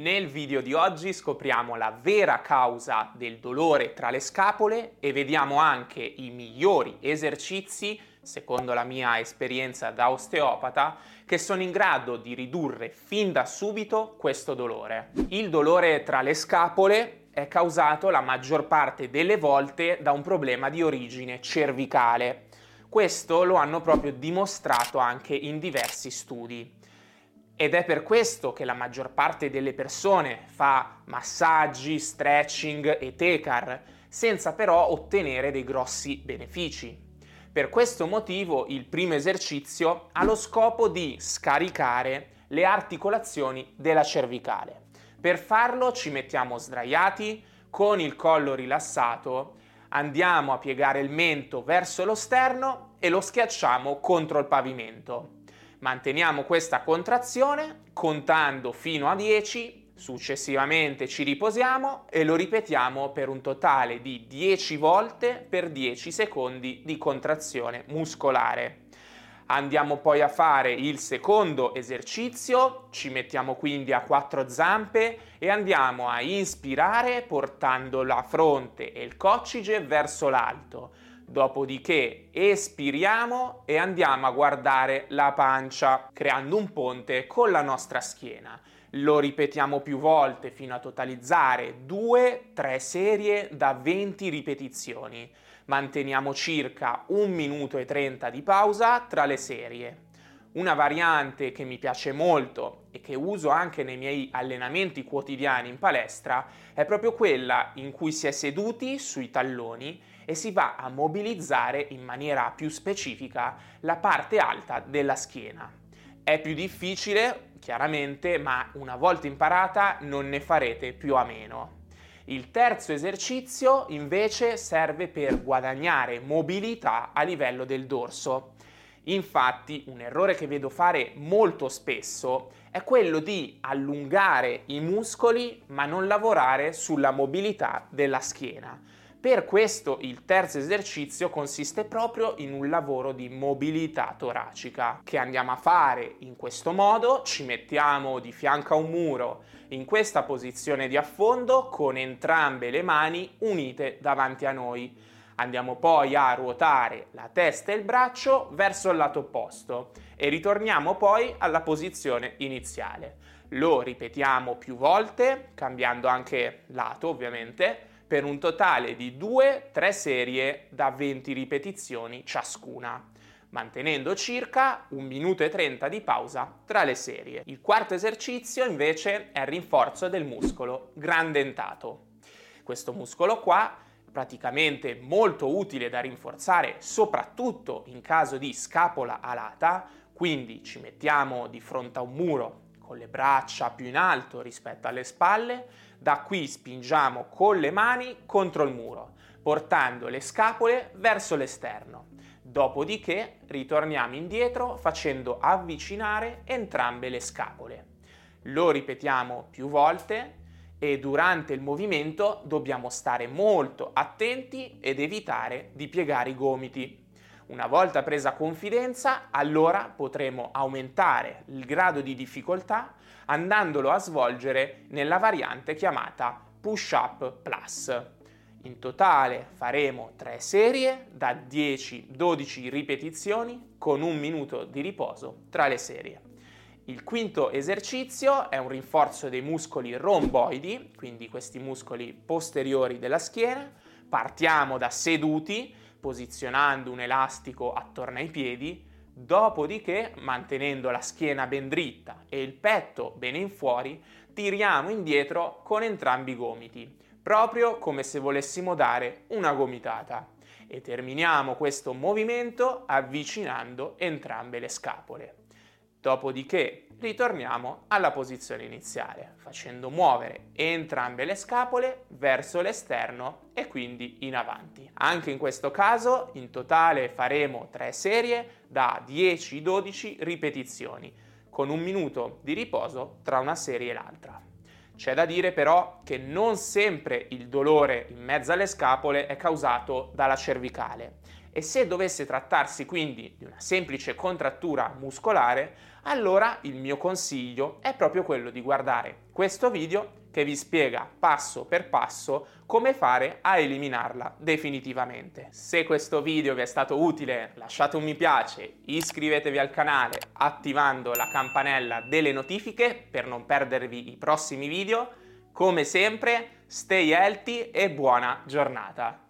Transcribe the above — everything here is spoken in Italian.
Nel video di oggi scopriamo la vera causa del dolore tra le scapole e vediamo anche i migliori esercizi, secondo la mia esperienza da osteopata, che sono in grado di ridurre fin da subito questo dolore. Il dolore tra le scapole è causato la maggior parte delle volte da un problema di origine cervicale. Questo lo hanno proprio dimostrato anche in diversi studi. Ed è per questo che la maggior parte delle persone fa massaggi, stretching e tecar, senza però ottenere dei grossi benefici. Per questo motivo il primo esercizio ha lo scopo di scaricare le articolazioni della cervicale. Per farlo ci mettiamo sdraiati, con il collo rilassato, andiamo a piegare il mento verso lo sterno e lo schiacciamo contro il pavimento. Manteniamo questa contrazione contando fino a 10, successivamente ci riposiamo e lo ripetiamo per un totale di 10 volte per 10 secondi di contrazione muscolare. Andiamo poi a fare il secondo esercizio, ci mettiamo quindi a quattro zampe e andiamo a inspirare portando la fronte e il coccige verso l'alto Dopodiché espiriamo e andiamo a guardare la pancia, creando un ponte con la nostra schiena. Lo ripetiamo più volte fino a totalizzare 2-3 serie da 20 ripetizioni. Manteniamo circa 1 minuto e 30 di pausa tra le serie. Una variante che mi piace molto e che uso anche nei miei allenamenti quotidiani in palestra è proprio quella in cui si è seduti sui talloni e si va a mobilizzare in maniera più specifica la parte alta della schiena. È più difficile, chiaramente, ma una volta imparata non ne farete più a meno. Il terzo esercizio invece serve per guadagnare mobilità a livello del dorso. Infatti un errore che vedo fare molto spesso è quello di allungare i muscoli ma non lavorare sulla mobilità della schiena. Per questo il terzo esercizio consiste proprio in un lavoro di mobilità toracica. Che andiamo a fare? In questo modo, ci mettiamo di fianco a un muro in questa posizione di affondo con entrambe le mani unite davanti a noi. Andiamo poi a ruotare la testa e il braccio verso il lato opposto e ritorniamo poi alla posizione iniziale. Lo ripetiamo più volte, cambiando anche lato ovviamente, per un totale di 2-3 serie da 20 ripetizioni ciascuna mantenendo circa 1 minuto e 30 di pausa tra le serie. Il quarto esercizio invece è il rinforzo del muscolo grandentato. Questo muscolo qua praticamente molto utile da rinforzare soprattutto in caso di scapola alata, quindi ci mettiamo di fronte a un muro con le braccia più in alto rispetto alle spalle, da qui spingiamo con le mani contro il muro, portando le scapole verso l'esterno. Dopodiché ritorniamo indietro facendo avvicinare entrambe le scapole. Lo ripetiamo più volte e durante il movimento dobbiamo stare molto attenti ed evitare di piegare i gomiti. Una volta presa confidenza, allora potremo aumentare il grado di difficoltà andandolo a svolgere nella variante chiamata Push Up Plus. In totale faremo 3 serie da 10-12 ripetizioni con un minuto di riposo tra le serie. Il quinto esercizio è un rinforzo dei muscoli romboidi, quindi questi muscoli posteriori della schiena. Partiamo da seduti, posizionando un elastico attorno ai piedi, dopodiché, mantenendo la schiena ben dritta e il petto bene in fuori, tiriamo indietro con entrambi i gomiti, proprio come se volessimo dare una gomitata. E terminiamo questo movimento avvicinando entrambe le scapole. Dopodiché ritorniamo alla posizione iniziale, facendo muovere entrambe le scapole verso l'esterno e quindi in avanti. Anche in questo caso in totale faremo tre serie da 10-12 ripetizioni, con un minuto di riposo tra una serie e l'altra. C'è da dire però che non sempre il dolore in mezzo alle scapole è causato dalla cervicale E se dovesse trattarsi quindi di una semplice contrattura muscolare, allora il mio consiglio è proprio quello di guardare questo video che vi spiega passo per passo come fare a eliminarla definitivamente. Se questo video vi è stato utile lasciate un mi piace, iscrivetevi al canale attivando la campanella delle notifiche per non perdervi i prossimi video. Come sempre, stay healthy e buona giornata!